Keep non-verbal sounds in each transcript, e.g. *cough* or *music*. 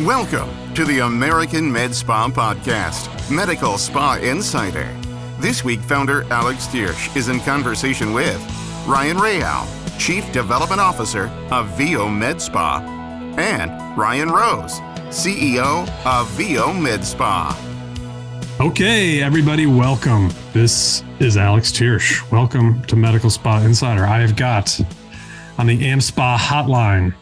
Welcome to the American Med Spa Podcast, Medical Spa Insider. This week, founder Alex Thiersch is in conversation with Ryan Rao, Chief Development Officer of VIO Med Spa, and Ryan Rose, CEO of VIO Med Spa. Okay, everybody, welcome. This is Alex Thiersch. Welcome to Medical Spa Insider. I have got on the AmSpa hotline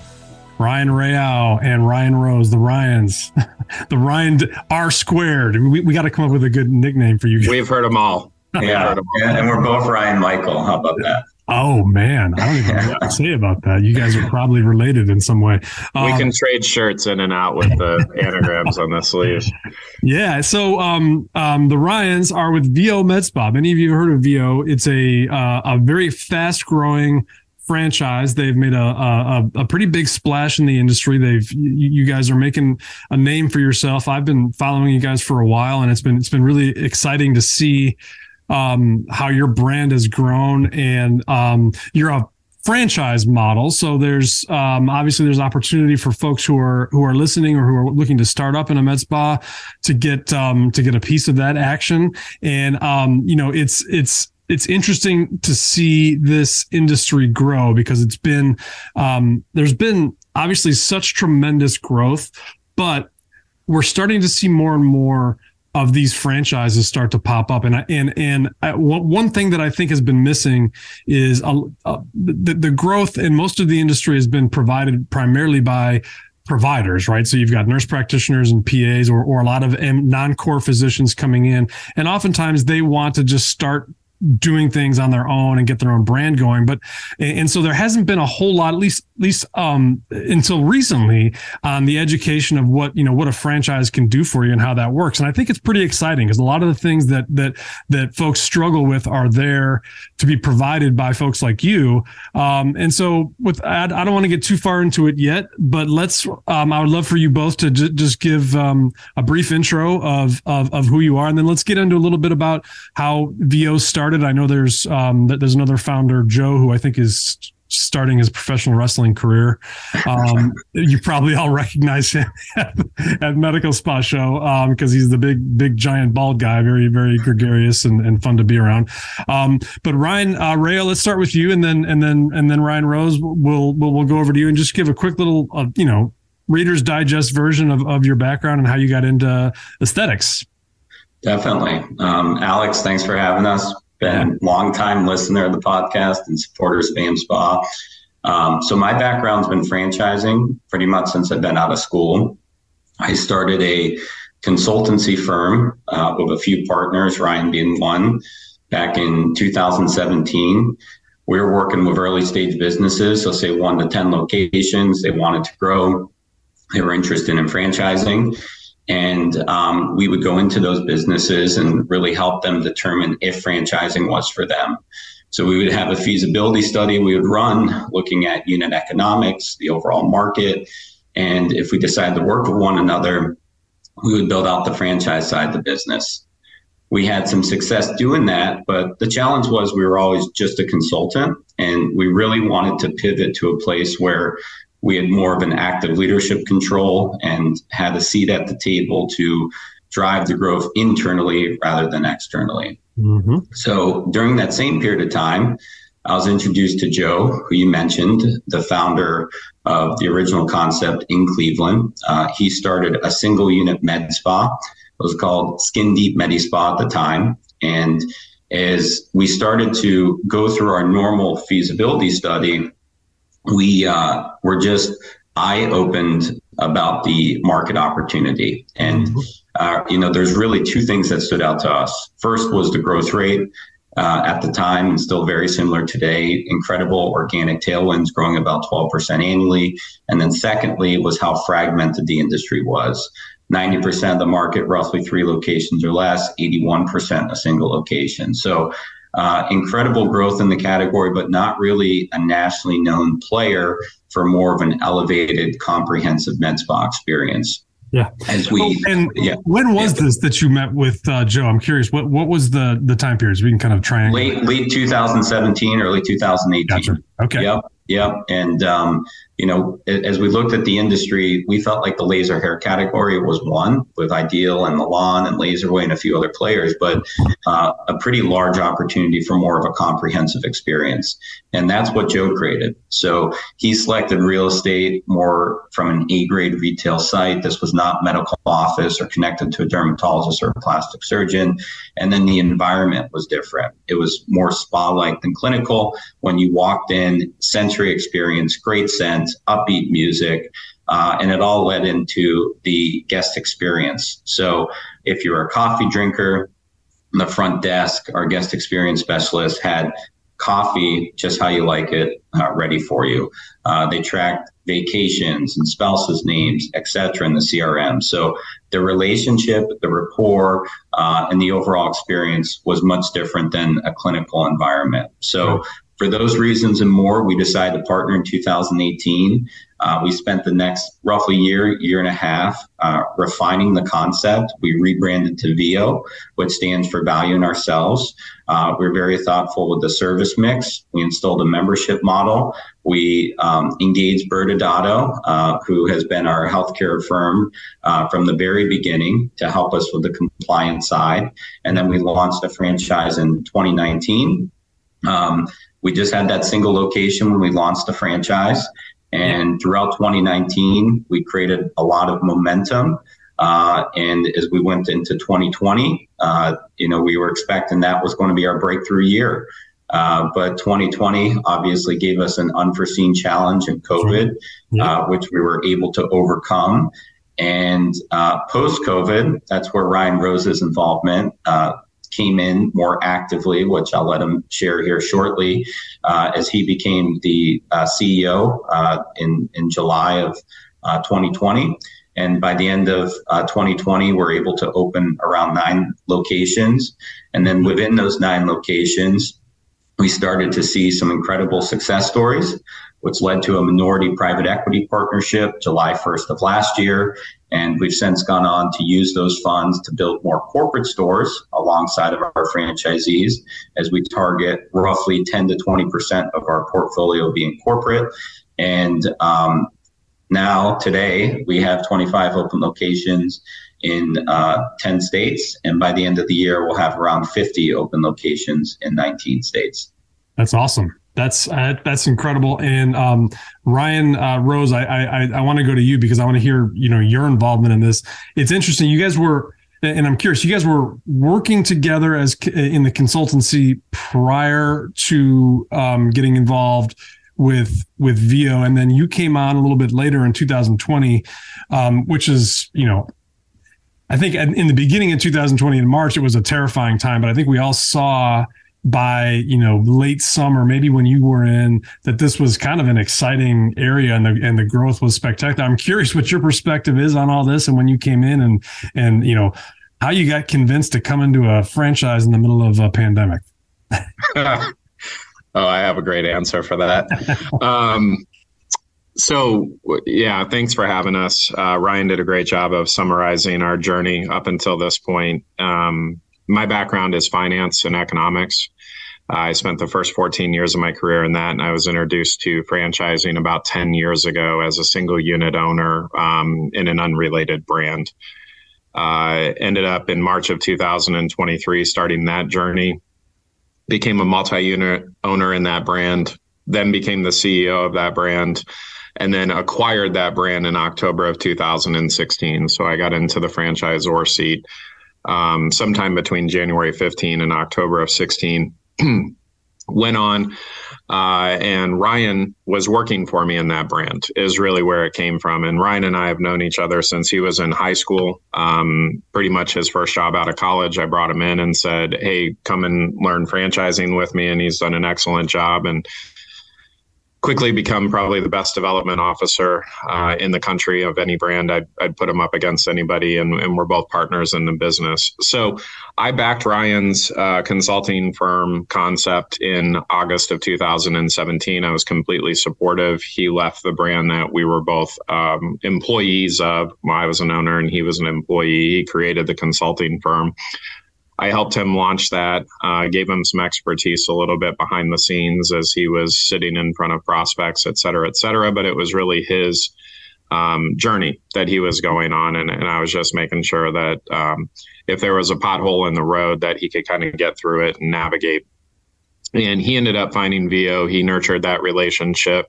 Ryan Rao and Ryan Rose, the Ryans, *laughs* the Ryan R squared. We, we got to come up with a good nickname for you guys. We've heard them all. *laughs* Yeah, yeah, and we're both Ryan Michael. How about that? Oh man, I don't even know what to say about that. You guys are probably related in some way. Um, we can trade shirts in and out with the *laughs* anagrams on the sleeves. Yeah. So um, um, the Ryans are with VIO Med Spa. Many of you have heard of VIO. It's a uh, a very fast growing franchise. They've made a, a, a pretty big splash in the industry. They've you, guys are making a name for yourself. I've been following you guys for a while, and it's been it's been really exciting to see um, how your brand has grown, and um, you're a franchise model. So there's um, obviously there's opportunity for folks who are who are listening or who are looking to start up in a med spa to get um, to get a piece of that action. And um, you know, it's it's it's interesting to see this industry grow because it's been um, there's been obviously such tremendous growth, but we're starting to see more and more of these franchises start to pop up. And I, and and I, one thing that I think has been missing is a, a, the, the growth in most of the industry has been provided primarily by providers, right? So you've got nurse practitioners and PAs or, or a lot of non-core physicians coming in. And oftentimes they want to just start doing things on their own and get their own brand going. But and so there hasn't been a whole lot, at least at least um, until recently, on the education of what you know what a franchise can do for you and how that works. And I think it's pretty exciting because a lot of the things that that that folks struggle with are there to be provided by folks like you. Um, and so with I, I don't want to get too far into it yet, but let's. Um, I would love for you both to j- just give um, a brief intro of, of of who you are, and then let's get into a little bit about how VIO started started. I know there's um, there's another founder, Joe, who I think is starting his professional wrestling career. Um, *laughs* you probably all recognize him *laughs* at, Medical Spa Show because um, he's the big, big, giant, bald guy, very, very gregarious and, and fun to be around. Um, but Ryan uh, Rao, let's start with you, and then and then and then Ryan Rose, we'll we'll, we'll go over to you and just give a quick little, uh, you know, Reader's Digest version of, of your background and how you got into aesthetics. Definitely. Um, Alex, thanks for having us been a long time listener of the podcast and supporters of AmSpa. Um, so my background's been franchising pretty much since I've been out of school. I started a consultancy firm uh, with a few partners, Ryan being one, back in 2017. We were working with early stage businesses, so say one to 10 locations. They wanted to grow. They were interested in franchising. And um, we would go into those businesses and really help them determine if franchising was for them. So we would have a feasibility study we would run looking at unit economics, the overall market. And if we decided to work with one another, we would build out the franchise side of the business. We had some success doing that, but the challenge was we were always just a consultant and we really wanted to pivot to a place where we had more of an active leadership control and had a seat at the table to drive the growth internally rather than externally. Mm-hmm. So during that same period of time, I was introduced to Joe, who you mentioned, the founder of the original concept in Cleveland. Uh, he started a single unit med spa. It was called Skin Deep Medi Spa at the time. And as we started to go through our normal feasibility study, we uh, were just eye opened about the market opportunity. And, mm-hmm. uh, you know, there's really two things that stood out to us. First was the growth rate. Uh, at the time, and still very similar today, incredible organic tailwinds growing about 12% annually. And then, secondly, was how fragmented the industry was. 90% of the market, roughly three locations or less, 81% a single location. So uh, incredible growth in the category, but not really a nationally known player for more of an elevated, comprehensive med spa experience. Yeah. As we oh, and yeah. when was yeah. this that you met with uh, Joe? I'm curious. What what was the the time periods? We can kind of try and late late 2017, early 2018. Gotcha. Okay. Yep. Yep. And um, you know, as we looked at the industry, we felt like the laser hair category was one with Ideal and Milan and LaserAway and a few other players, but uh, a pretty large opportunity for more of a comprehensive experience. And that's what Joe created. So he selected real estate more from an A grade retail site. This was not medical office or connected to a dermatologist or a plastic surgeon. And then the environment was different. It was more spa like than clinical. When you walked in, sensory experience, great scent, upbeat music. Uh, and it all led into the guest experience. So if you're a coffee drinker, the front desk, our guest experience specialist had coffee just how you like it uh, ready for you. Uh, they tracked vacations and spouses' names, etc., in the CRM. So the relationship, the rapport, uh, and the overall experience was much different than a clinical environment. So for those reasons and more, we decided to partner in 2018. Uh, we spent the next roughly year, year and a half uh, refining the concept. We rebranded to VIO, which stands for Value in Ourselves. Uh, we're very thoughtful with the service mix. We installed a membership model. We um, engaged Bertadato, uh, who has been our healthcare firm uh, from the very beginning to help us with the compliance side. And then we launched a franchise in 2019. Um, we just had that single location when we launched the franchise. And throughout 2019, we created a lot of momentum. Uh, and as we went into 2020, uh, you know, we were expecting that was going to be our breakthrough year. Uh, but 2020 obviously gave us an unforeseen challenge in COVID, yeah. Uh, which we were able to overcome. And uh, post COVID, that's where Ryan Rose's involvement uh, came in more actively, which I'll let him share here shortly, uh, as he became the uh, CEO uh, in in July of 2020. Uh, and by the end of 2020, we're able to open around nine locations. And then within those nine locations, we started to see some incredible success stories which led to a minority private equity partnership July 1st of last year. And we've since gone on to use those funds to build more corporate stores alongside of our franchisees as we target roughly 10 to 20% of our portfolio being corporate. And um, now, today, we have 25 open locations in uh, 10 states. And by the end of the year, we'll have around 50 open locations in 19 states. That's awesome. That's uh, that's incredible. And um, Ryan uh, Rose, I I, I want to go to you because I want to hear you know your involvement in this. It's interesting. You guys were, and I'm curious. You guys were working together as in the consultancy prior to um, getting involved with with VIO, and then you came on a little bit later in 2020, um, which is you know I think in the beginning of 2020 in March, it was a terrifying time, but I think we all saw by you know late summer maybe when you were in that this was kind of an exciting area and the and the growth was spectacular. I'm curious what your perspective is on all this and when you came in and and you know how you got convinced to come into a franchise in the middle of a pandemic. *laughs* Oh i have a great answer for that. *laughs* Um, so yeah thanks for having us. Uh, ryan did a great job of summarizing our journey up until this point. Um, my background is finance and economics. Uh, I spent the first 14 years of my career in that, and I was introduced to franchising about 10 years ago as a single unit owner um, in an unrelated brand. Uh, ended up in March of 2023 starting that journey. Became a multi unit owner in that brand, then became the CEO of that brand, and then acquired that brand in October of 2016. So I got into the franchisor seat um, sometime between January 15 and October of 16. *clears throat* Went on, uh, and Ryan was working for me in that brand, is really where it came from. And Ryan and I have known each other since he was in high school. Um, pretty much his first job out of college, I brought him in and said, Hey, come and learn franchising with me. And he's done an excellent job. And quickly become probably the best development officer uh, in the country of any brand. I'd, I'd put him up against anybody, and, and, we're both partners in the business. So I backed Ryan's uh, consulting firm concept in August of 2017. I was completely supportive. He left the brand that we were both um, employees of. I was an owner and he was an employee. He created the consulting firm. I helped him launch that, uh, gave him some expertise a little bit behind the scenes as he was sitting in front of prospects, et cetera, et cetera. But it was really his um, journey that he was going on. And, and I was just making sure that um, if there was a pothole in the road, that he could kind of get through it and navigate. And he ended up finding VIO. He nurtured that relationship,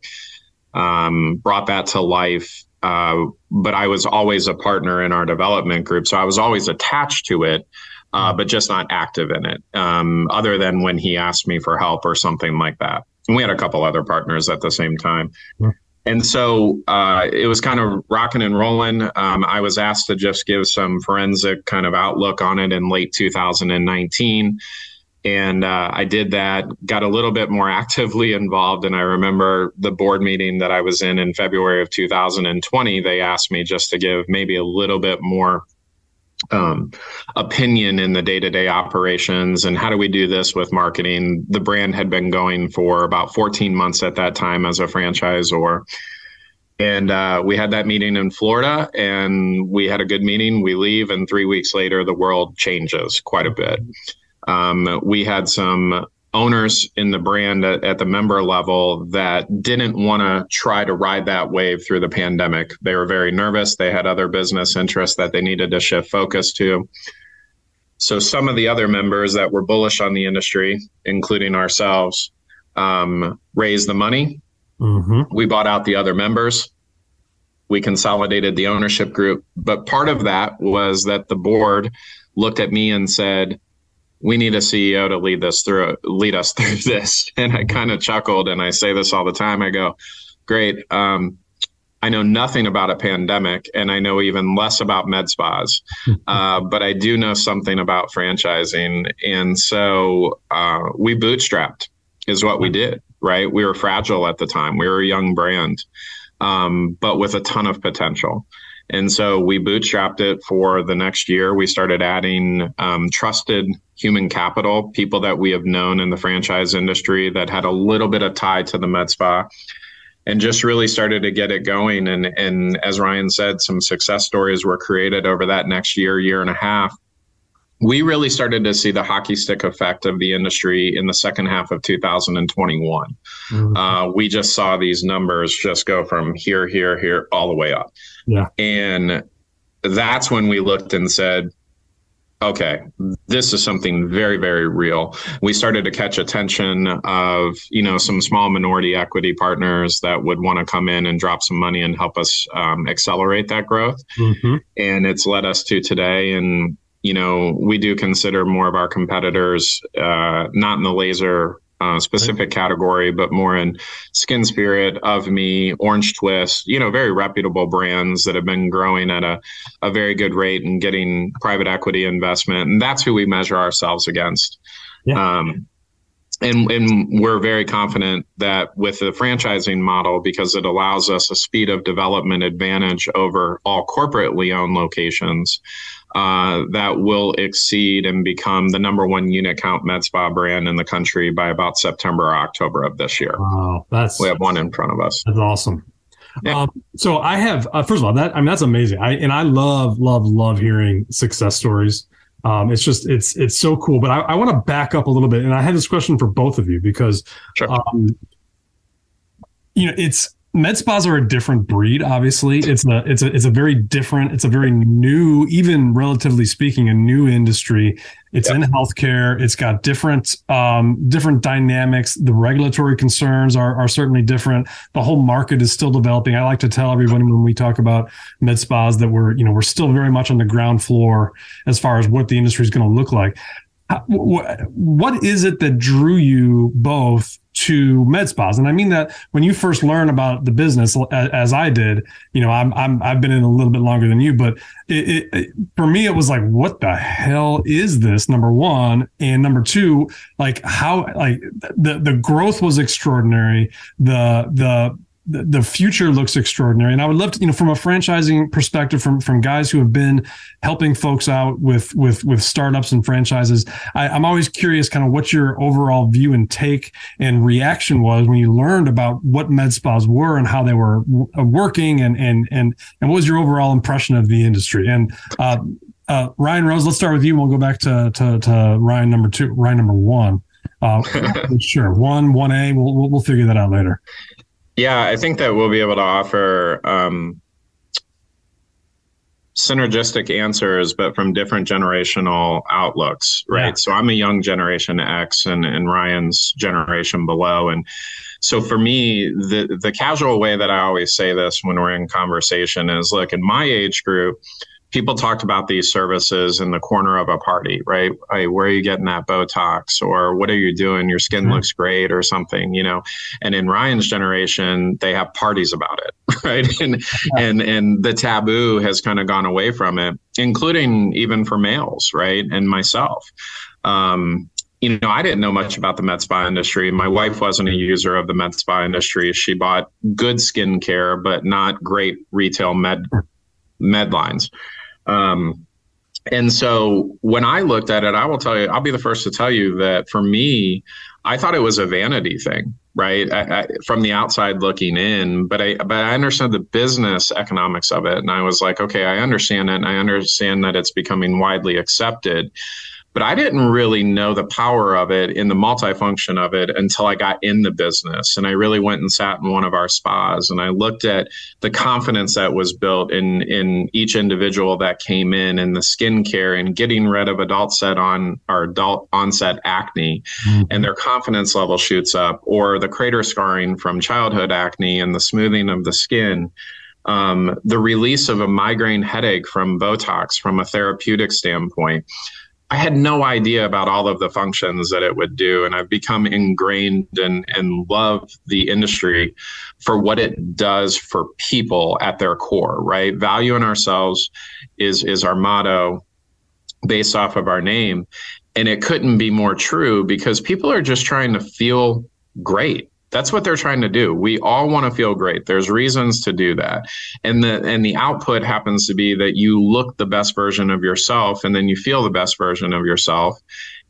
um, brought that to life. Uh, but I was always a partner in our development group. So I was always attached to it. Uh, but just not active in it, um, other than when he asked me for help or something like that. And we had a couple other partners at the same time. And so uh, it was kind of rocking and rolling. Um, I was asked to just give some forensic kind of outlook on it in late 2019. And uh, I did that, got a little bit more *laughs* actively involved. And I remember the board meeting that I was in in February of 2020, they asked me just to give maybe a little bit more um, opinion in the day-to-day operations and how do we do this with marketing? The brand had been going for about 14 months at that time as a franchisor. And uh, we had that meeting in florida and we had a good meeting. We leave and three weeks later the world changes quite a bit. Um, we had some owners in the brand at, at the member level that didn't want to try to ride that wave through the pandemic. They were very nervous. They had other business interests that they needed to shift focus to. So some of the other members that were bullish on the industry, including ourselves, um, raised the money. Mm-hmm. We bought out the other members. We consolidated the ownership group. But part of that was that the board looked at me and said, we need a CEO to lead this through lead us *laughs* through this. And I kind of chuckled and I say this all the time. I go, great. Um, I know nothing about a pandemic and I know even less about med spas, *laughs* uh, but I do know something about franchising. And so uh, we bootstrapped, is what we did, right? We were fragile at the time. We were a young brand, um, but with a ton of potential. And so we bootstrapped it for the next year. We started adding um, trusted human capital, people that we have known in the franchise industry that had a little bit of tie to the med spa and just really started to get it going. And, and as Ryan said, some success stories were created over that next year, year and a half. We really started to see the hockey stick effect of the industry in the second half of 2021. Mm-hmm. Uh, we just saw these numbers just go from here, here, here, all the way up. Yeah. And that's when we looked and said, okay, this is something very, very real. We started to catch attention of, you know, some small minority equity partners that would want to come in and drop some money and help us um, accelerate that growth. Mm-hmm. And it's led us to today. And, you know, we do consider more of our competitors, uh, not in the laser uh, specific category, but more in Skin Spirit, of me, Orange Twist, you know, very reputable brands that have been growing at a, a very good rate and getting private equity investment. And that's who we measure ourselves against. Yeah. Um, and, and we're very confident that with the franchising model, because it allows us a speed of development advantage over all corporately owned locations, uh, that will exceed and become the number one unit count med spa brand in the country by about September or October of this year. Wow, that's we have one in front of us. That's awesome. Yeah. Um, so I have uh, first of all that I mean that's amazing. I and I love love love hearing success stories. Um, it's just it's it's so cool. But I, I want to back up a little bit, and I had this question for both of you because, sure. um, you know, it's med spas are a different breed obviously. It's a it's a it's a very different it's a very new even relatively speaking a new industry. It's yep. in healthcare. It's got different um, different dynamics. The regulatory concerns are are certainly different. The whole market is still developing. I like to tell everyone when we talk about med spas that we're you know we're still very much on the ground floor as far as what the industry is going to look like what is it that drew you both to med spas? And i mean that when you first learn about the business as i did you know i'm, I'm i've been in a little bit longer than you but it, it, for me it was like what the hell is this number one? And number two like how like the the growth was extraordinary. The the the, future looks extraordinary. And I would love to, you know, from a franchising perspective, from from guys who have been helping folks out with with with startups and franchises, I, I'm always curious, kind of what your overall view and take and reaction was when you learned about what med spas were and how they were uh, working, and and and and what was your overall impression of the industry? And uh, uh, Ryan Rose, let's start with you. and We'll go back to to, to Ryan number two, Ryan number one. Uh, *laughs* sure, one one A. We'll, we'll we'll figure that out later. Yeah, I think that we'll be able to offer um, synergistic answers, but from different generational outlooks, right? Yeah. So I'm a young generation X, and and Ryan's generation below, and so for me, the the casual way that I always say this when we're in conversation is, look, in my age group people talked about these services in the corner of a party, right? Where are you getting that Botox or what are you doing? Your skin mm-hmm. looks great or something, you know? And in Ryan's generation, they have parties about it, *laughs* right? And, yeah. and, and the taboo has kind of gone away from it, including even for males, right? And myself. Um, you know, I didn't know much about the med spa industry. My wife wasn't a user of the med spa industry. She bought good skincare, but not great retail med med lines. Um, and so when I looked at it, I will tell you, I'll be the first to tell you that for me, I thought it was a vanity thing, right? I, I, from the outside looking in, but I but I understood the business economics of it, and I was like, okay, I understand it, and I understand that it's becoming widely accepted but I didn't really know the power of it in the multifunction of it until I got in the business. And I really went and sat in one of our spas and I looked at the confidence that was built in in each individual that came in and the skincare and getting rid of adult set on or adult onset acne mm-hmm. and their confidence level shoots up, or the crater scarring from childhood acne and the smoothing of the skin. Um, the release of a migraine headache from Botox from a therapeutic standpoint. I had no idea about all of the functions that it would do. And I've become ingrained and, and love the industry for what it does for people at their core, right? Value in ourselves is, is our motto based off of our name. And it couldn't be more true because people are just trying to feel great that's what they're trying to do. We all want to feel great. There's reasons to do that. And the and the output happens to be that you look the best version of yourself and then you feel the best version of yourself.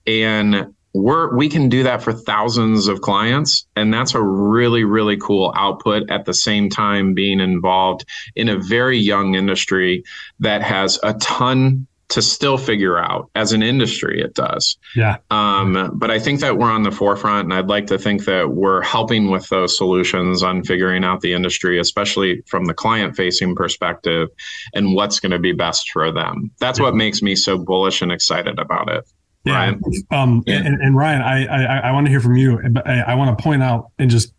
And we're we can do that for thousands of clients and that's a really really cool output at the same time being involved in a very young industry that has a ton to still figure out as an industry it does yeah um, but i think that we're on the forefront and i'd like to think that we're helping with those solutions on figuring out the industry especially from the client facing perspective and what's going to be best for them that's yeah. what makes me so bullish and excited about it yeah, Ryan. Um, yeah. And, and, Ryan, I, I, I want to hear from you, but I, I want to point out and just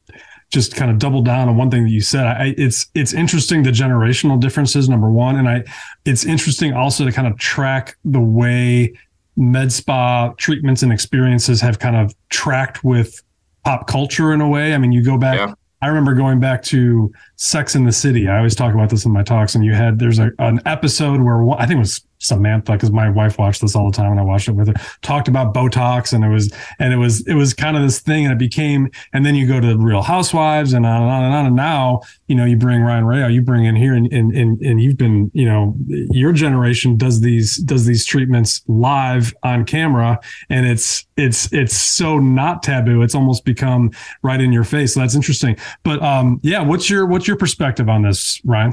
just kind of double down on one thing that you said. I, it's it's interesting the generational differences. Number one, and I it's interesting also to kind of track the way med spa treatments and experiences have kind of tracked with pop culture in a way. I mean, you go back. Yeah. I remember going back to Sex in the City. I always talk about this in my talks, and you had there's a, an episode where I think it was Samantha, because my wife watched this all the time and I watched it with her, talked about Botox and it was, and it was, it was kind of this thing and it became, and then you go to Real Housewives and on and on and on. And now, you know, you bring Ryan Rao, you bring in here and, and, and, and you've been, you know, your generation does these, does these treatments live on camera and it's, it's, it's so not taboo. It's almost become right in your face. So that's interesting. But, um, yeah, what's your, what's your perspective on this, Ryan?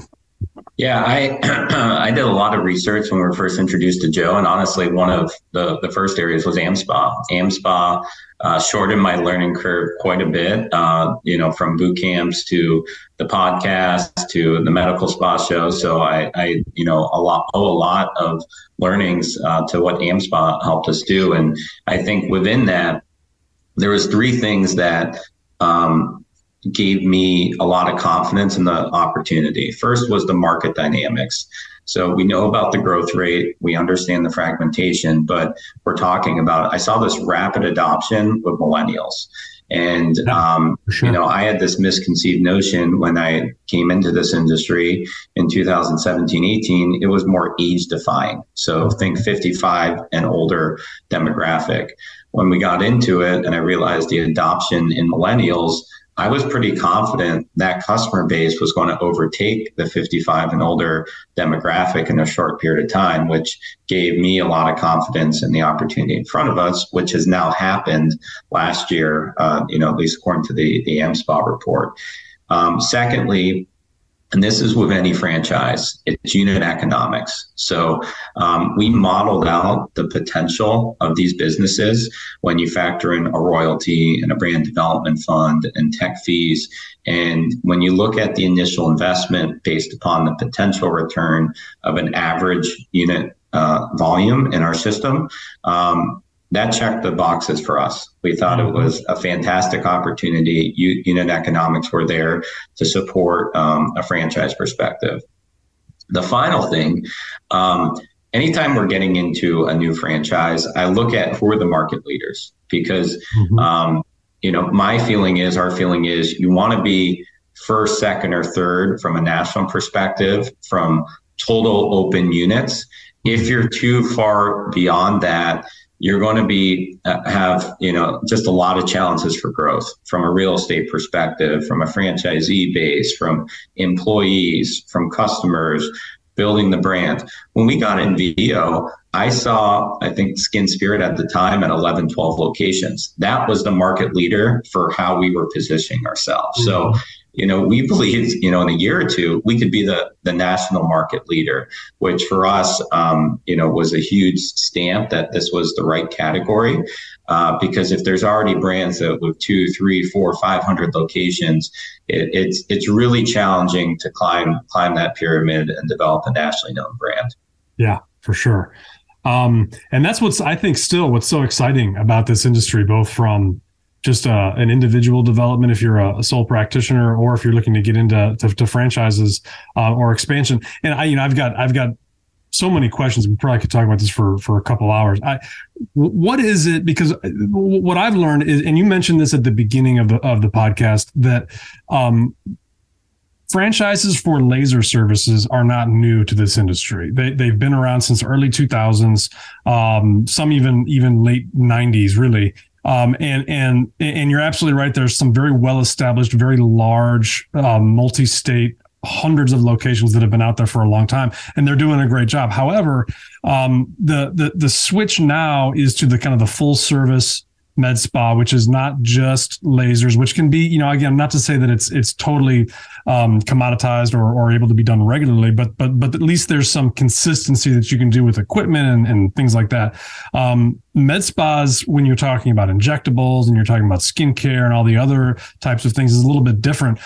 Yeah, I *clears throat* I did a lot of research when we were first introduced to Joe, and honestly, one of the, the first areas was AmSpa. AmSpa uh, shortened my learning curve quite a bit. Uh, you know, from boot camps to the podcast to the medical spa show. So I, I you know, a lot owe a lot of learnings uh, to what AmSpa helped us do, and I think within that, there was three things that um, gave me a lot of confidence in the opportunity. First was the market dynamics. So we know about the growth rate, we understand the fragmentation, but we're talking about, I saw this rapid adoption with millennials. And, um, sure. you know, I had this misconceived notion when I came into this industry in 2017, 18, it was more age defying. So think 55 and older demographic. When we got into it and I realized the adoption in millennials, I was pretty confident that customer base was going to overtake the 55 and older demographic in a short period of time, which gave me a lot of confidence in the opportunity in front of us, which has now happened last year, uh, you know, at least according to the, the AmSpa report. Um, secondly, and this is with any franchise, it's unit economics. So um, we modeled out the potential of these businesses when you factor in a royalty and a brand development fund and tech fees. And when you look at the initial investment based upon the potential return of an average unit uh, volume in our system, um, that checked the boxes for us. We thought it was a fantastic opportunity. U- unit economics were there to support um, a franchise perspective. The final thing, um, anytime we're getting into a new franchise, I look at who are the market leaders because, mm-hmm. um, you know, my feeling is, our feeling is, you want to be first, second, or third from a national perspective, from total open units. If you're too far beyond that, you're going to be uh, have you know just a lot of challenges for growth from a real estate perspective from a franchisee base from employees from customers building the brand. When we got in VIO I saw I think Skin Spirit at the time at 11 12 locations. That was the market leader for how we were positioning ourselves. Mm-hmm. so you know, we believe, you know, in a year or two, we could be the, the national market leader, which for us, um, you know, was a huge stamp that this was the right category. Uh, because if there's already brands that with two, three, four, five hundred locations, it, it's it's really challenging to climb climb that pyramid and develop a nationally known brand. Yeah, for sure. Um, and that's what's I think still what's so exciting about this industry, both from just uh, an individual development if you're a, sole practitioner or if you're looking to get into to, to franchises uh, or expansion and i you know i've got i've got so many questions we probably could talk about this for for a couple hours i what is it because what i've learned is and you mentioned this at the beginning of the of the podcast that um franchises for laser services are not new to this industry. They they've been around since early 2000s, um, some even even late 90s, really. Um, and and and you're absolutely right. There's some very well established, very large, uh, multi-state, hundreds of locations that have been out there for a long time, and they're doing a great job. However, um, the the the switch now is to the kind of the full service med spa, which is not just lasers, which can be, you know, again, not to say that it's it's totally um, commoditized or, or able to be done regularly, but but but at least there's some consistency that you can do with equipment and, and things like that. Um, med spas, when you're talking about injectables and you're talking about skincare and all the other types of things, is a little bit different.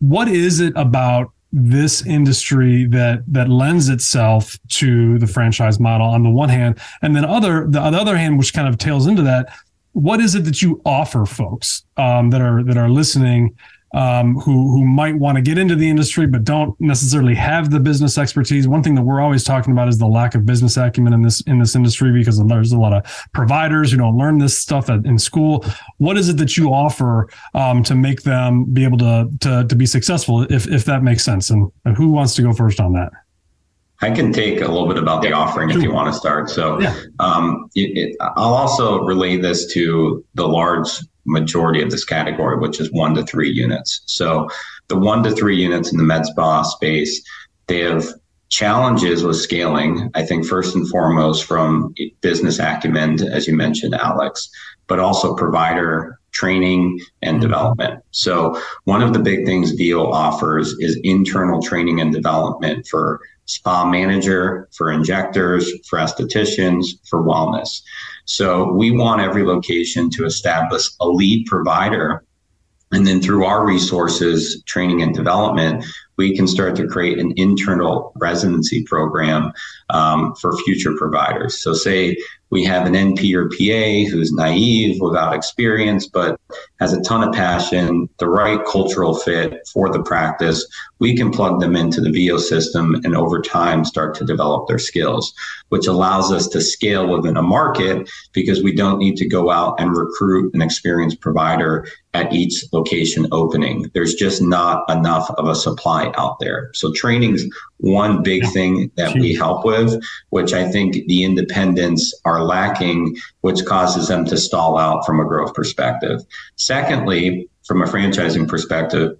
What is it about this industry that that lends itself to the franchise model on the one hand, and then other the, the other hand, which kind of tails into that, what is it that you offer folks um, that are that are listening um, who who might want to get into the industry but don't necessarily have the business expertise. One thing that we're always talking about is the lack of business acumen in this in this industry because there's a lot of providers who don't learn this stuff at, in school. What is it that you offer um, to make them be able to, to to be successful, if if that makes sense? And, and who wants to go first on that? I can take a little bit about the offering if you want to start. So, yeah. um, it, it, I'll also relay this to the large majority of this category, which is one to three units. So, the one to three units in the med spa space, they have challenges with scaling. I think first and foremost from business acumen, as you mentioned, Alex, but also provider training and mm-hmm. development. So one of the big things VIO offers is internal training and development for spa manager, for injectors, for estheticians, for wellness. So we want every location to establish a lead provider. And then through our resources, training and development, we can start to create an internal residency program um, for future providers. So, say we have an NP or PA who's naive, without experience, but has a ton of passion, the right cultural fit for the practice. We can plug them into the VIO system and over time start to develop their skills, which allows us to scale within a market because we don't need to go out and recruit an experienced provider at each location opening. There's just not enough of a supply out there. So training's one big thing that we help with, which I think the independents are lacking, which causes them to stall out from a growth perspective. Secondly, from a franchising perspective,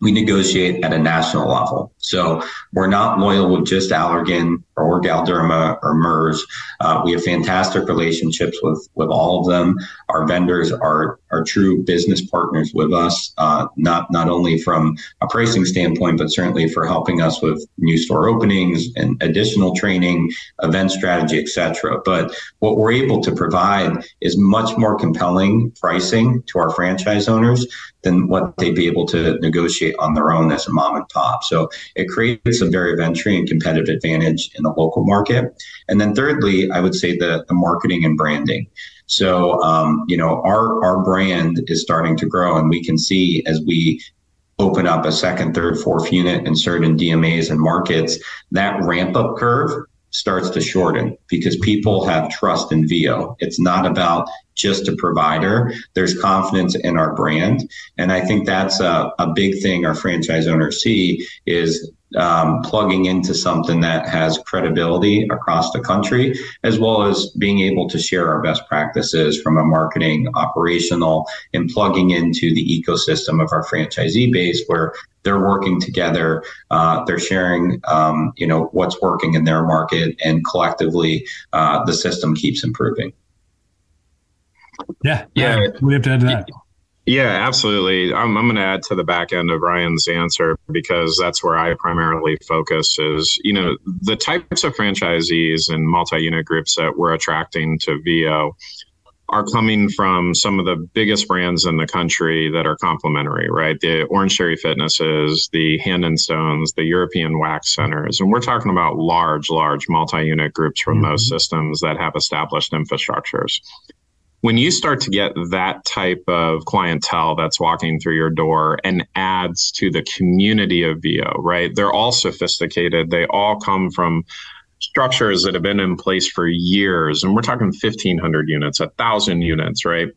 we negotiate at a national level. So we're not loyal with just Allergan or Galderma or Merz. Uh, we have fantastic relationships with, with all of them. Our vendors are are true business partners with us, uh, not not only from a pricing standpoint, but certainly for helping us with new store openings and additional training, event strategy, etc. But what we're able to provide is much more compelling pricing to our franchise owners than what they'd be able to negotiate on their own as a mom and pop. So it creates a of entry and competitive advantage in the local market. And then thirdly, I would say the, the marketing and branding. So, um, you know, our, our brand is starting to grow and we can see as we open up a second, third, fourth unit in certain DMAs and markets, that ramp up curve starts to shorten because people have trust in VIO. It's not about just a provider. There's confidence in our brand. And I think that's a, a big thing our franchise owners see is um, plugging into something that has credibility across the country, as well as being able to share our best practices from a marketing, operational, and plugging into the ecosystem of our franchisee base where they're working together, uh, they're sharing, um, you know, what's working in their market, and collectively, uh, the system keeps improving. Yeah, yeah, we have to add to that. Yeah, absolutely. I'm, I'm going to add to the back end of Ryan's answer because that's where I primarily focus is, you know, the types of franchisees and multi-unit groups that we're attracting to VIO are coming from some of the biggest brands in the country that are complementary, right? The Orange Theory Fitnesses, the Hand and Stones, the European Wax Centers. And we're talking about large, large multi-unit groups from mm-hmm. those systems that have established infrastructures when you start to get that type of clientele that's walking through your door and adds to the community of VIO, right? They're all sophisticated. They all come from structures that have been in place for years. And we're talking 1,500 units, 1,000 units, right?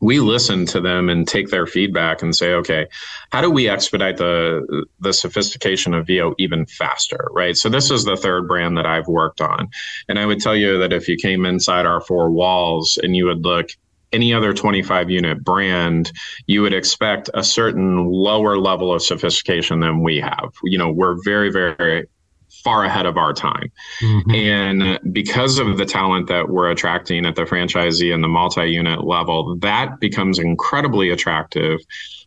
We listen to them and take their feedback and say, okay, how do we expedite the the sophistication of VIO even faster, right? So this is the third brand that I've worked on, and I would tell you that if you came inside our four walls and you would look any other 25 unit brand, you would expect a certain lower level of sophistication than we have. You know, we're very, very far ahead of our time. Mm-hmm. And because of the talent that we're attracting at the franchisee and the multi unit level, that becomes incredibly attractive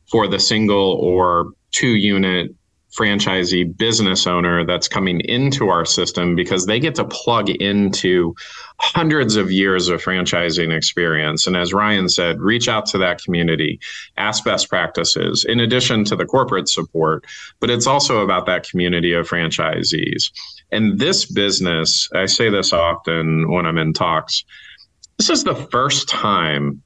for the single or two unit franchisee business owner that's coming into our system because they get to plug into hundreds of years of franchising experience. And as Ryan said, reach out to that community, ask best practices in addition to the corporate support, but it's also about that community of franchisees. And this business, I say this often when I'm in talks, this is the first time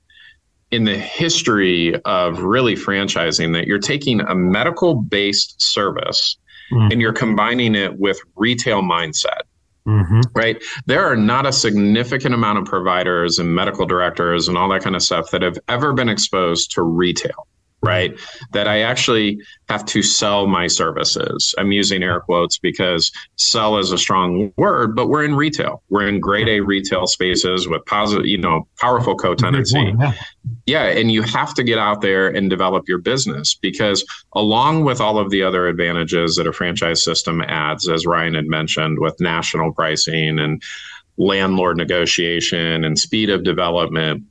in the history of really franchising that you're taking a medical based service mm-hmm. and you're combining it with retail mindset. Mm-hmm. Right. There are not a significant amount of providers and medical directors and all that kind of stuff that have ever been exposed to retail right? That I actually have to sell my services. I'm using air quotes because sell is a strong word, but we're in retail. We're in grade A retail spaces with positive, you know, powerful co-tenancy. Yeah. yeah. And you have to get out there and develop your business because along with all of the other advantages that a franchise system adds, as Ryan had mentioned, with national pricing and landlord negotiation and speed of development,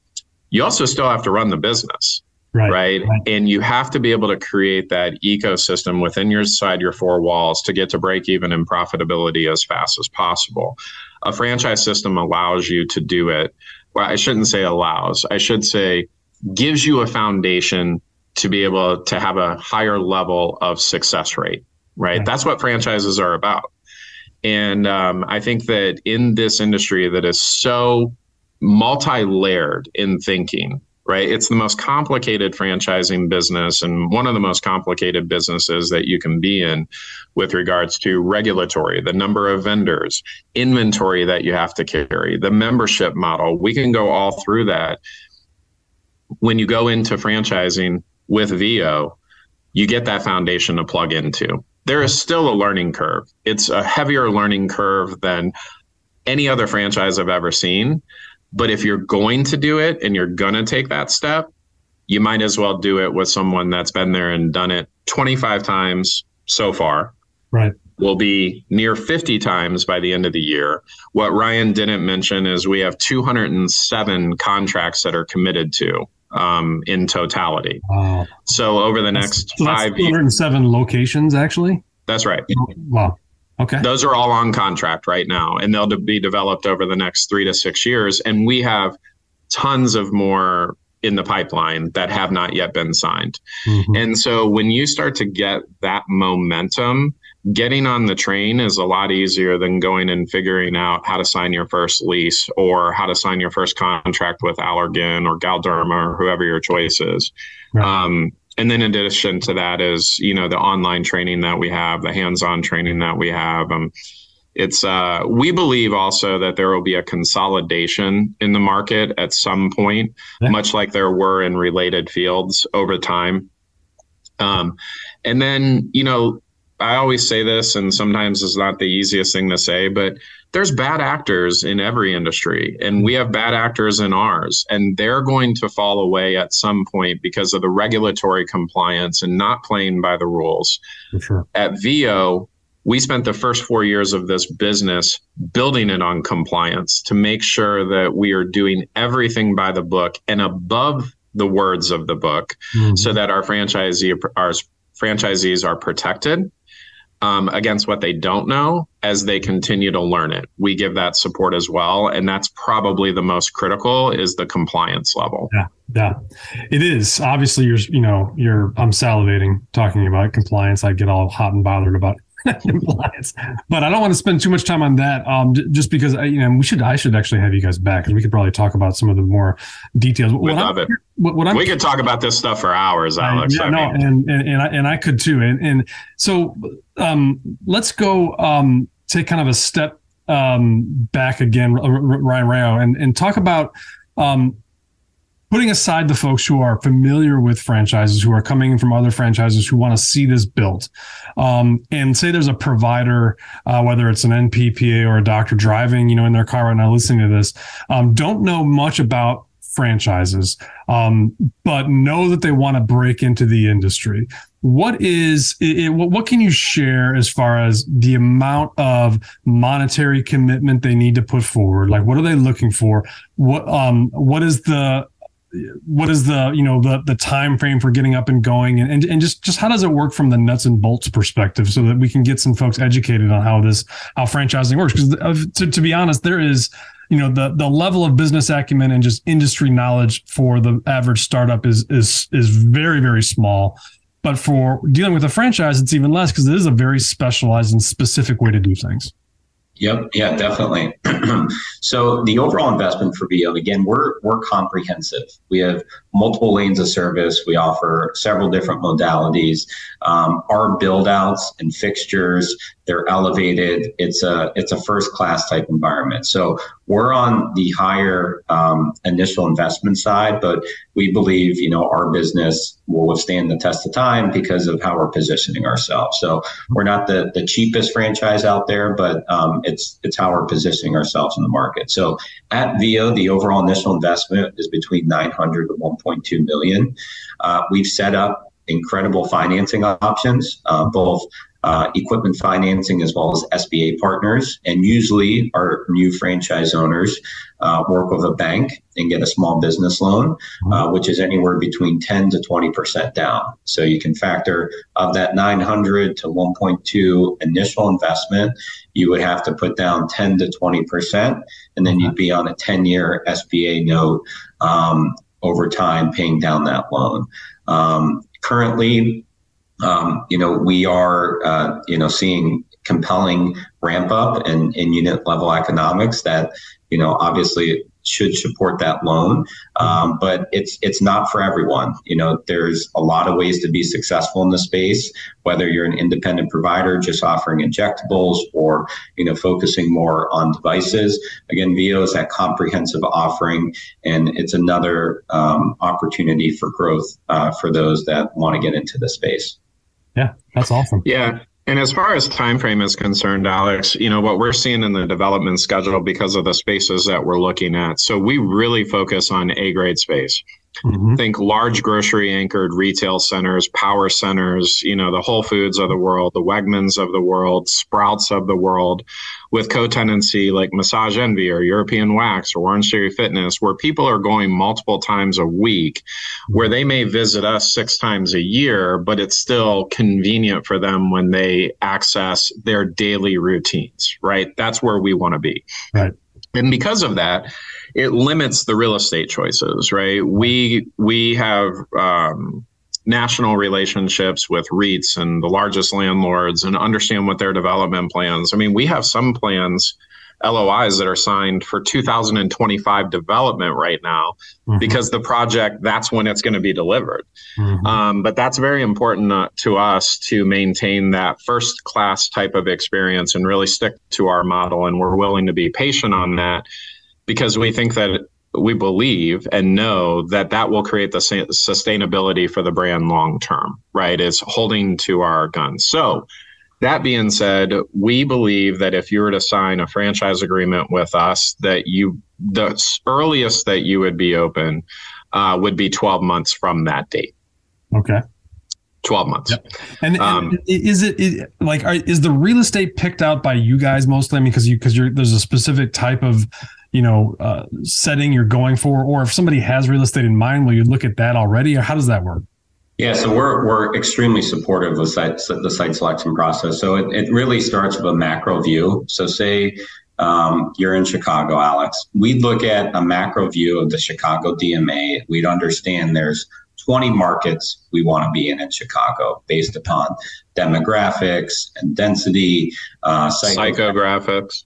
you also still have to run the business Right, right, right? And you have to be able to create that ecosystem within your side, your four walls to get to break even and profitability as fast as possible. A franchise system allows you to do it. Well, I shouldn't say allows, I should say gives you a foundation to be able to have a higher level of success rate, right? right. That's what franchises are about. And um, I think that in this industry that is so multi layered in thinking, right? It's the most complicated franchising business and one of the most complicated businesses that you can be in with regards to regulatory, the number of vendors, inventory that you have to carry, the membership model. We can go all through that. When you go into franchising with VIO, you get that foundation to plug into. There is still a learning curve. It's a heavier learning curve than any other franchise I've ever seen but if you're going to do it and you're going to take that step, you might as well do it with someone that's been there and done it 25 times so far. Right. Will be near 50 times by the end of the year. What Ryan didn't mention is we have 207 contracts that are committed to um, in totality. Wow. So over the next so five, years, seven locations actually. That's right. Wow. Okay. Those are all on contract right now, and they'll be developed over the next three to six years. And we have tons of more in the pipeline that have not yet been signed. Mm-hmm. And so when you start to get that momentum, getting on the train is a lot easier than going and figuring out how to sign your first lease or how to sign your first contract with Allergan or Galderma or whoever your choice is. Right. Um, and then in addition to that is you know the online training that we have the hands-on training that we have um, it's uh, we believe also that there will be a consolidation in the market at some point yeah. much like there were in related fields over time um, and then you know i always say this and sometimes it's not the easiest thing to say but there's bad actors in every industry and we have bad actors in ours and they're going to fall away at some point because of the regulatory compliance and not playing by the rules sure. at VIO we spent the first four years of this business building it on compliance to make sure that we are doing everything by the book and above the words of the book mm-hmm. so that our franchisee our franchisees are protected um, against what they don't know as they continue to learn it. We give that support as well, and that's probably the most critical is the compliance level. Yeah, yeah, it is. Obviously, you're you know you're I'm salivating talking about compliance. I get all hot and bothered about but I don't want to spend too much time on that. Um, just because you know we should I should actually have you guys back and we could probably talk about some of the more details. We love it. What, what we could talk about this stuff for hours, Alex. yeah, no, and, and and I, and I could too. And and so um, let's go um, take kind of a step um, back again, Ryan Rao, and and talk about um, putting aside the folks who are familiar with franchises, who are coming in from other franchises, who want to see this built, um, and say there's a provider, uh, whether it's an NPPA or a doctor driving, you know, in their car right now listening to this, um, don't know much about franchises, um, but know that they want to break into the industry. What is it, what can you share as far as the amount of monetary commitment they need to put forward? Like, what are they looking for? What um what is the what is the you know the the time frame for getting up and going? And, and and just just how does it work from the nuts and bolts perspective so that we can get some folks educated on how this how franchising works? Because uh, to, to be honest there is you know the the level of business acumen and just industry knowledge for the average startup is is is very very small. But for dealing with a franchise it's even less because it is a very specialized and specific way to do things Yep. Yeah, definitely. *clears throat* so the overall investment for VIO, again, we're we're comprehensive. We have multiple lanes of service. We offer several different modalities. Um, our build outs and fixtures, they're elevated. It's a it's a first class type environment. So we're on the higher um, initial investment side, but we believe you know our business will withstand the test of time because of how we're positioning ourselves. So we're not the the cheapest franchise out there, but um, it's it's how we're positioning ourselves in the market. So at VIO, the overall initial investment is between 900 to 1.2 million. Uh, we've set up incredible financing options, uh, both uh, equipment financing as well as SBA partners. And usually, our new franchise owners uh, work with a bank and get a small business loan, uh, which is anywhere between 10 to 20% down. So you can factor of that 900 to 1.2 initial investment, you would have to put down 10 to 20%, and then you'd be on a 10 year SBA note um, over time paying down that loan. Um, currently, um, you know, we are, uh, you know, seeing compelling ramp up in, in unit level economics that, you know, obviously should support that loan. Um, but it's it's not for everyone. You know, there's a lot of ways to be successful in the space. Whether you're an independent provider just offering injectables, or you know, focusing more on devices. Again, VIO is that comprehensive offering, and it's another um, opportunity for growth uh, for those that want to get into the space. Yeah, that's awesome. Yeah. And as far as time frame is concerned, Alex, you know what we're seeing in the development schedule because of the spaces that we're looking at. So we really focus on A grade space. Mm-hmm. Think large grocery anchored retail centers, power centers, you know, the Whole Foods of the world, the Wegmans of the world, Sprouts of the world, with co tenancy like Massage Envy or European Wax or Orangetheory Fitness, where people are going multiple times a week, where they may visit us six times a year, but it's still convenient for them when they access their daily routines, right? That's where we want to be. Right. And because of that, it limits the real estate choices, right? We we have um, national relationships with REITs and the largest landlords and understand what their development plans. I mean, we have some plans. LOIs that are signed for 2025 development right now mm-hmm. because the project that's when it's going to be delivered. Mm-hmm. Um, but that's very important uh, to us to maintain that first class type of experience and really stick to our model. And we're willing to be patient on that because we think that we believe and know that that will create the sustainability for the brand long term, right? It's holding to our guns. So, that being said, we believe that if you were to sign a franchise agreement with us, that you the earliest that you would be open uh, would be 12 months from that date. Okay. 12 months. Yep. And, um, and, is it is, like are, is the real estate picked out by you guys mostly? I mean, because you because you're there's a specific type of you know uh, setting you're going for, or if somebody has real estate in mind, will you look at that already, or how does that work? Yeah, so we're we're extremely supportive of the site, the site selection process. So it, it really starts with a macro view. So say um, you're in Chicago, Alex. We'd look at a macro view of the Chicago DMA. We'd understand there's 20 markets we want to be in in Chicago based upon demographics and density, uh, psychographics,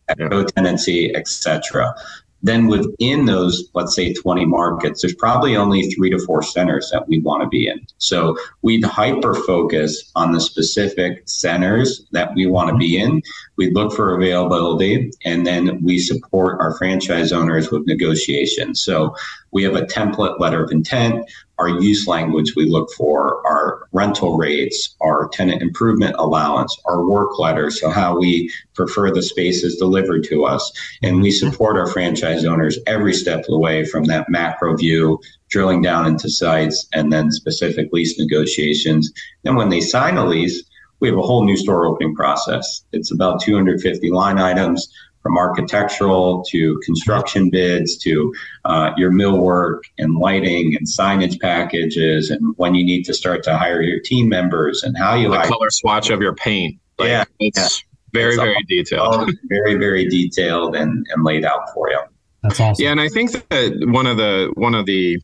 tenancy, etc then within those, let's say 20 markets, there's probably only three to four centers that we want to be in. So we'd hyper focus on the specific centers that we want to be in. We look for availability and then we support our franchise owners with negotiations. So we have a template letter of intent our use language we look for, our rental rates, our tenant improvement allowance, our work letters, so how we prefer the spaces delivered to us. And we support our franchise owners every step of the way from that macro view, drilling down into sites, and then specific lease negotiations. And when they sign a lease, we have a whole new store opening process. It's about 250 line items from architectural to construction bids to uh, your millwork and lighting and signage packages and when you need to start to hire your team members and how you like the hire. color swatch of your paint. Like, yeah, it's yeah. very it's very all, detailed. All very very detailed and, and laid out for you. That's awesome. Yeah, and I think that one of the one of the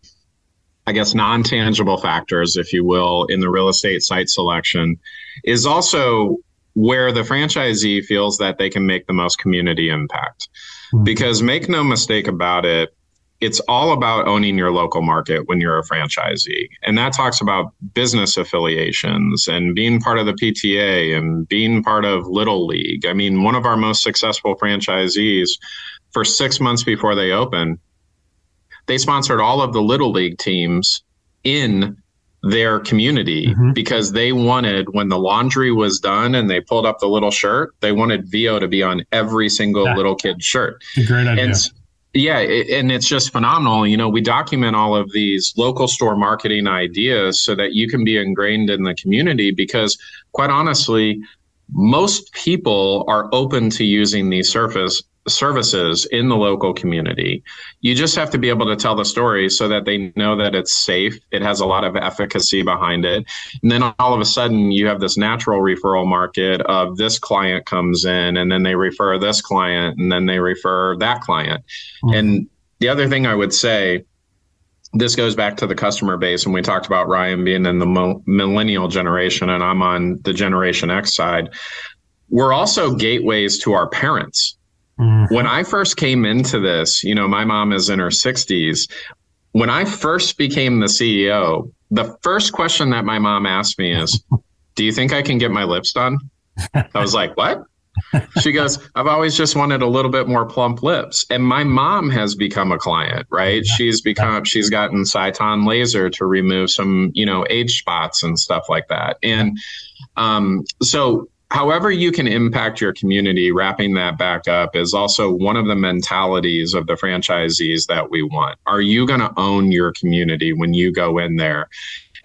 I guess non tangible factors, if you will, in the real estate site selection is also where the franchisee feels that they can make the most community impact. Mm-hmm. Because make no mistake about it, it's all about owning your local market when you're a franchisee. And that talks about business affiliations and being part of the PTA and being part of Little League. I mean, one of our most successful franchisees, for six months before they open, they sponsored all of the Little League teams in their community mm-hmm. because they wanted when the laundry was done and they pulled up the little shirt, they wanted VIO to be on every single yeah. little kid's shirt. Great idea. And, yeah, it, and it's just phenomenal. You know, we document all of these local store marketing ideas so that you can be ingrained in the community because, quite honestly, most people are open to using these surface services in the local community. You just have to be able to tell the story so that they know that it's safe. It has a lot of efficacy behind it. And then all of a sudden, you have this natural referral market of this client comes in and then they refer this client and then they refer that client. Mm-hmm. And the other thing I would say, this goes back to the customer base, and we talked about Ryan being in the millennial generation, and I'm on the Generation X side. We're also gateways to our parents Mm-hmm. When I first came into this, you know, my mom is in her 60s. When I first became the CEO, the first question that my mom asked me is, Do you think I can get my lips done? I was like, What? she goes, I've always just wanted a little bit more plump lips. And my mom has become a client, right? She's become, she's gotten Sciton laser to remove some, you know, age spots and stuff like that. And um, so however you can impact your community, wrapping that back up is also one of the mentalities of the franchisees that we want. Are you going to own your community when you go in there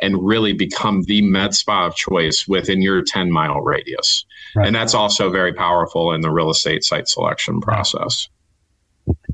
and really become the med spa of choice within your 10 mile radius? Right. And that's also very powerful in the real estate site selection process.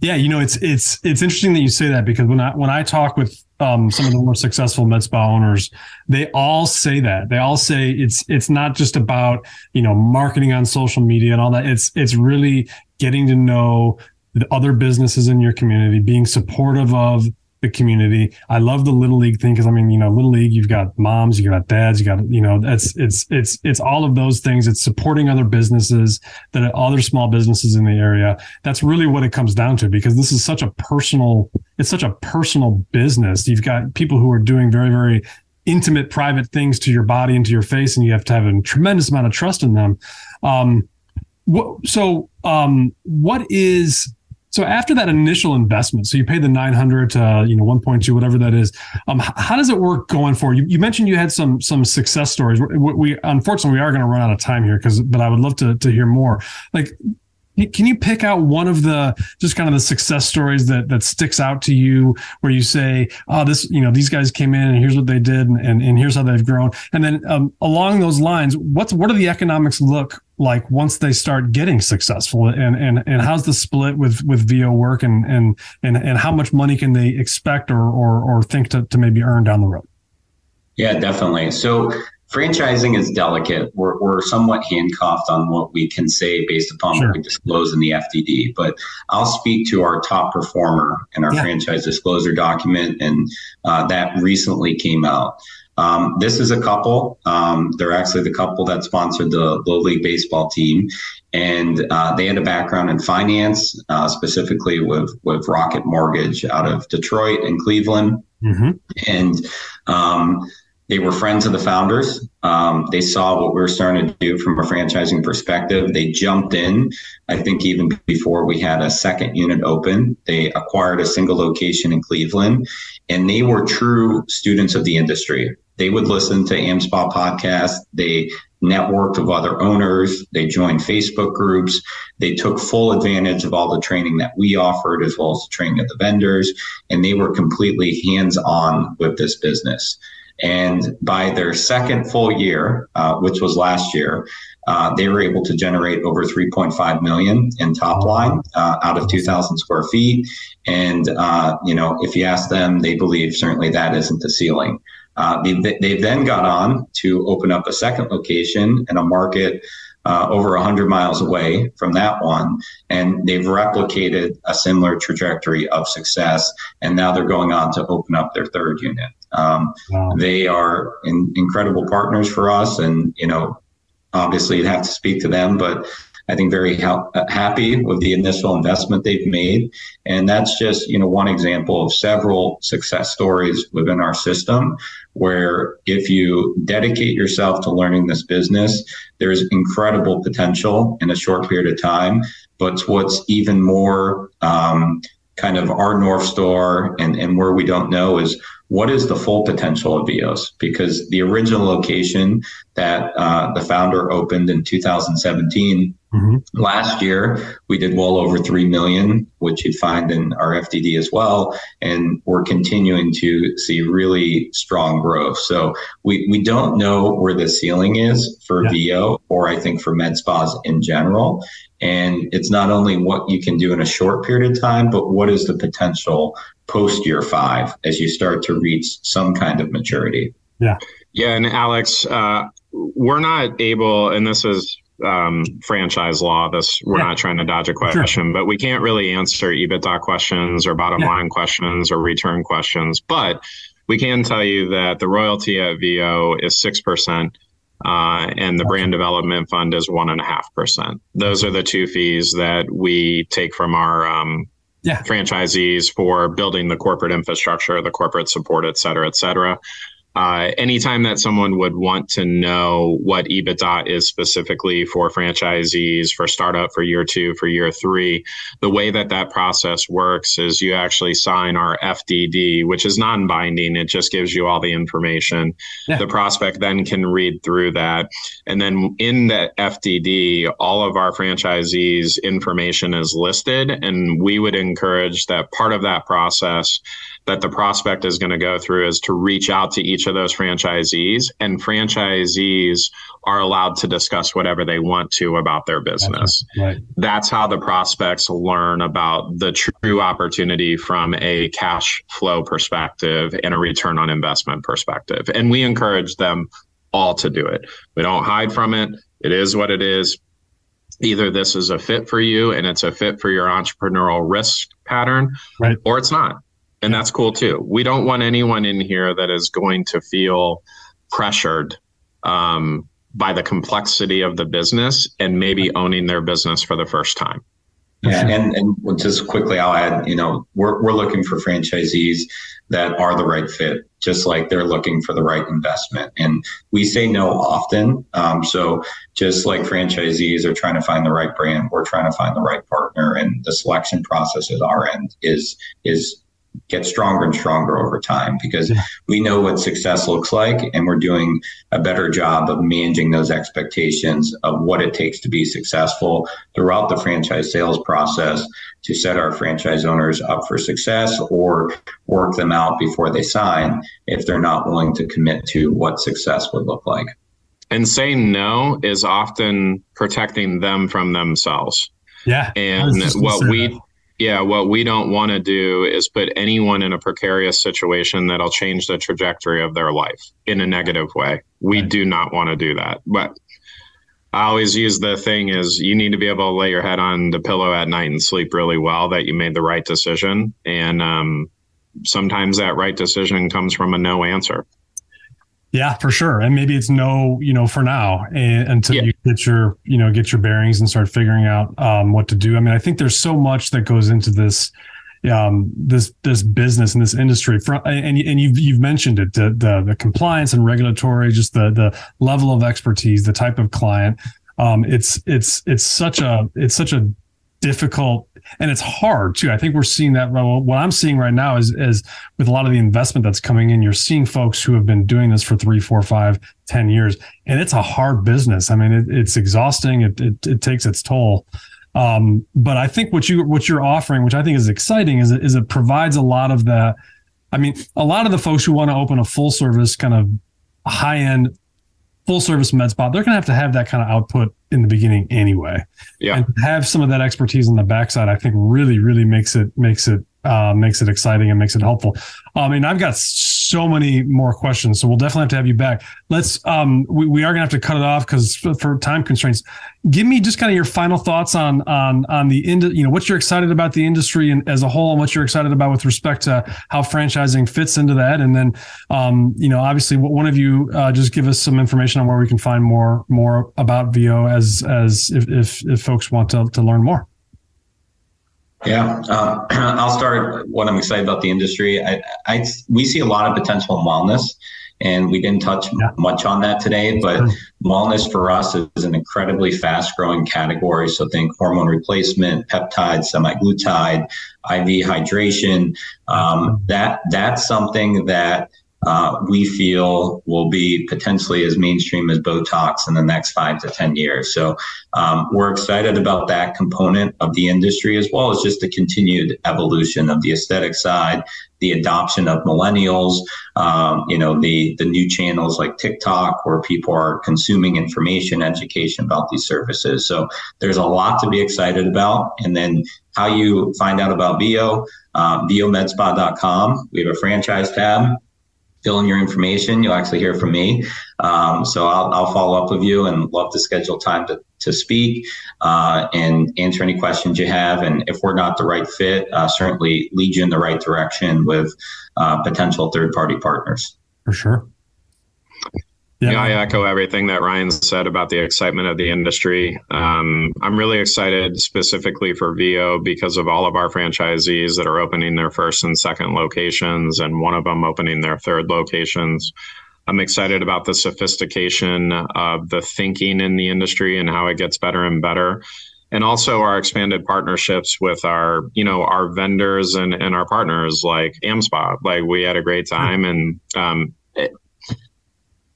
Yeah, you know, it's it's it's interesting that you say that because when I when I talk with um, some of the more successful med spa owners, they all say that. They all say it's it's not just about you know marketing on social media and all that. It's it's really getting to know the other businesses in your community, being supportive of the community. I love the little league thing because I mean, you know, little league, you've got moms, you've got dads, you got, you know, it's it's it's it's all of those things. It's supporting other businesses that are other small businesses in the area. That's really what it comes down to because this is such a personal, it's such a personal business. You've got people who are doing very, very intimate, private things to your body and to your face, and you have to have a tremendous amount of trust in them. Um, so, um, what is so after that initial investment, so you pay the 900 to, you know, 1.2, whatever that is. Um, how does it work going forward? You, you mentioned you had some, some success stories. We, we unfortunately, we are going to run out of time here because, but I would love to, to hear more. Like, can you pick out one of the just kind of the success stories that that sticks out to you where you say oh this you know these guys came in and here's what they did and and, and here's how they've grown. And then um, along those lines what's what do the economics look like once they start getting successful? And and and how's the split with with VIO work and and and and how much money can they expect or or or think to, to maybe earn down the road? Yeah definitely. So franchising is delicate we're, we're somewhat handcuffed on what we can say based upon sure. what we disclose in the fdd but i'll speak to our top performer in our yeah. franchise disclosure document and uh, that recently came out um, this is a couple. Um, they're actually the couple that sponsored the Little League baseball team, and uh, they had a background in finance, uh, specifically with with Rocket Mortgage out of Detroit and Cleveland, mm-hmm. and. Um, they were friends of the founders. Um, they saw what we were starting to do from a franchising perspective. They jumped in. I think even before we had a second unit open, they acquired a single location in Cleveland, and they were true students of the industry they would listen to AmSpa podcast. They networked with other owners. They joined Facebook groups. They took full advantage of all the training that we offered, as well as the training of the vendors. And they were completely hands on with this business. And by their second full year, uh, which was last year, uh, they were able to generate over 3.5 million in top line uh, out of 2,000 square feet. And uh, you know, if you ask them, they believe certainly that isn't the ceiling. Uh, they, they then got on to open up a second location in a market uh, over 100 miles away from that one. And they've replicated a similar trajectory of success. And now they're going on to open up their third unit. Um, wow. They are in, incredible partners for us. And, you know, obviously you'd have to speak to them, but I think very ha- happy with the initial investment they've made. And that's just, you know, one example of several success stories within our system where if you dedicate yourself to learning this business, there's incredible potential in a short period of time. But what's even more um, kind of our North Star and, and where we don't know is what is the full potential of VIOs? Because the original location that uh, the founder opened in 2017 Mm-hmm. Last year, we did well over 3 million, which you'd find in our FDD as well. And we're continuing to see really strong growth. So we, we don't know where the ceiling is for yeah. VIO or I think for med spas in general. And it's not only what you can do in a short period of time, but what is the potential post year five as you start to reach some kind of maturity. Yeah. Yeah. And Alex, uh, we're not able, and this is um, franchise law. This we're yeah. not trying to dodge a question, sure. but we can't really answer EBITDA questions or bottom yeah. line questions or return questions. But we can tell you that the royalty at VIO is six percent. Uh, and the brand development fund is one and a half percent. Those are the two fees that we take from our um, yeah. franchisees for building the corporate infrastructure, the corporate support, et cetera, et cetera. Uh, anytime that someone would want to know what EBITDA is specifically for franchisees, for startup, for year two, for year three, the way that that process works is you actually sign our FDD, which is non binding. It just gives you all the information. Yeah. The prospect then can read through that. And then in the FDD, all of our franchisees' information is listed. And we would encourage that part of that process that the prospect is going to go through is to reach out to each of those franchisees and franchisees are allowed to discuss whatever they want to about their business. Right. That's how the prospects learn about the true opportunity from a cash flow perspective and a return on investment perspective. And we encourage them all to do it. We don't hide from it. It is what it is. Either this is a fit for you and it's a fit for your entrepreneurial risk pattern, right. or it's not and that's cool too. We don't want anyone in here that is going to feel pressured um, by the complexity of the business and maybe owning their business for the first time. Yeah, and and just quickly, I'll add. You know, we're we're looking for franchisees that are the right fit, just like they're looking for the right investment. And we say no often. Um, so just like franchisees are trying to find the right brand, we're trying to find the right partner, and the selection process at our end is is get stronger and stronger over time because we know what success looks like and we're doing a better job of managing those expectations of what it takes to be successful throughout the franchise sales process to set our franchise owners up for success or work them out before they sign if they're not willing to commit to what success would look like. And saying no is often protecting them from themselves. Yeah. And what we that yeah, what we don't want to do is put anyone in a precarious situation that'll change the trajectory of their life in a negative way. We right. do not want to do that. But I always use the thing is you need to be able to lay your head on the pillow at night and sleep really well that you made the right decision. And um, sometimes that right decision comes from a no answer. Yeah, for sure. And maybe it's no, you know, for now and, until yeah. you get your, you know, get your bearings and start figuring out um, what to do. I mean, I think there's so much that goes into this, um, this this business and this industry. For, and and you've you've mentioned it, the, the the compliance and regulatory, just the the level of expertise, the type of client. Um, it's it's it's such a it's such a difficult and it's hard too. I think we're seeing that. What I'm seeing right now is, is with a lot of the investment that's coming in, you're seeing folks who have been doing this for three, four, five, ten years, and it's a hard business. I mean, it, it's exhausting. It, it, it takes its toll. Um, but I think what you what you're offering, which I think is exciting, is is it provides a lot of the. I mean, a lot of the folks who want to open a full service kind of high end full service med spa, they're going to have to have that kind of output in the beginning anyway. Yeah. And have some of that expertise on the backside, I think really, really makes it, makes it, uh, makes it exciting and makes it helpful. I mean, I've got so many more questions. So we'll definitely have to have you back. Let's um we, we are gonna have to cut it off because for, for, time constraints. Give me just kind of your final thoughts on on on the ind- you know what you're excited about the industry and as a whole and what you're excited about with respect to how franchising fits into that. And then um, you know, obviously one of you uh, just give us some information on where we can find more more about VIO as as if if, if folks want to to learn more. Yeah, uh, *clears throat* I'll start. What I'm excited about the industry. I, I, we see a lot of potential in wellness, and we didn't touch yeah. much on that today. But mm-hmm. wellness for us is an incredibly fast-growing category. So think hormone replacement, peptides, semaglutide, IV hydration. Um, that that's something that uh, we feel will be potentially as mainstream as Botox in the next five to 10 years. So um, we're excited about that component of the industry, as well as just the continued evolution of the aesthetic side, the adoption of millennials, um, you know, the, the new channels like TikTok where people are consuming information, education about these services. So there's a lot to be excited about. And then how you find out about VIO, um, VIOMedspa.com. We have a franchise tab fill in your information. You'll actually hear from me. Um, so I'll, I'll, follow up with you and love to schedule time to, to speak uh, and answer any questions you have. And if we're not the right fit, uh, certainly lead you in the right direction with uh, potential third party partners. For sure. Yeah. yeah. I echo everything that Ryan said about the excitement of the industry. Um, I'm really excited specifically for VIO because of all of our franchisees that are opening their first and second locations, and one of them opening their third locations. I'm excited about the sophistication of the thinking in the industry and how it gets better and better. And also our expanded partnerships with our, you know, our vendors and, and our partners like AmSpa. Like we had a great time and um,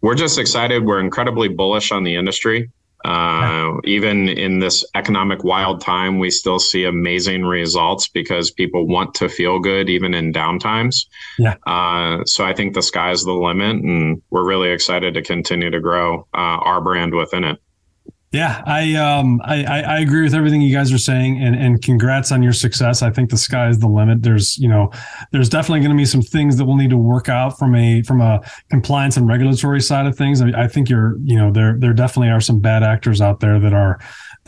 we're just excited. We're incredibly bullish on the industry. Uh, even in this economic wild time, we still see amazing results because people want to feel good even in downtimes. Yeah. Uh, so I think the sky's the limit, and we're really excited to continue to grow uh, our brand within it. Yeah, I um I, I agree with everything you guys are saying, and and congrats on your success. I think the sky is the limit. There's you know there's definitely going to be some things that we'll need to work out from a from a compliance and regulatory side of things. I, I think you're you know there there definitely are some bad actors out there that are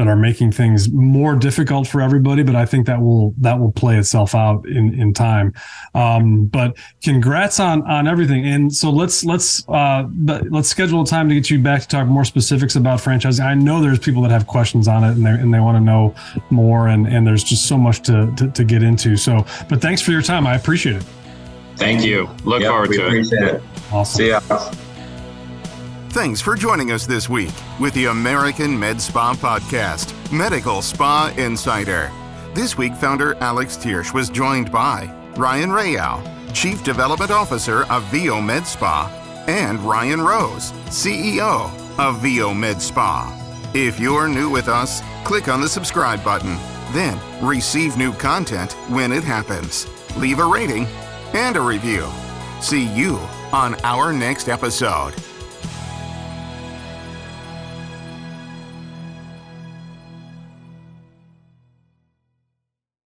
that are making things more difficult for everybody. But I think that will that will play itself out in in time. Um, but congrats on on everything. And so let's let's uh, let's schedule a time to get you back to talk more specifics about franchising. I know there's people that have questions on it and they and they want to know more. And and there's just so much to, to to get into. So, but thanks for your time. I appreciate it. Thank you. Look yep, forward to it. it. Awesome. See ya. Thanks for joining us this week with the American Med Spa Podcast, Medical Spa Insider. This week, founder Alex Thiersch was joined by Ryan Rao, Chief Development Officer of VIO Med Spa, and Ryan Rose, CEO of VIO Med Spa. If you're new with us, click on the subscribe button. Then receive new content when it happens. Leave a rating and a review. See you on our next episode.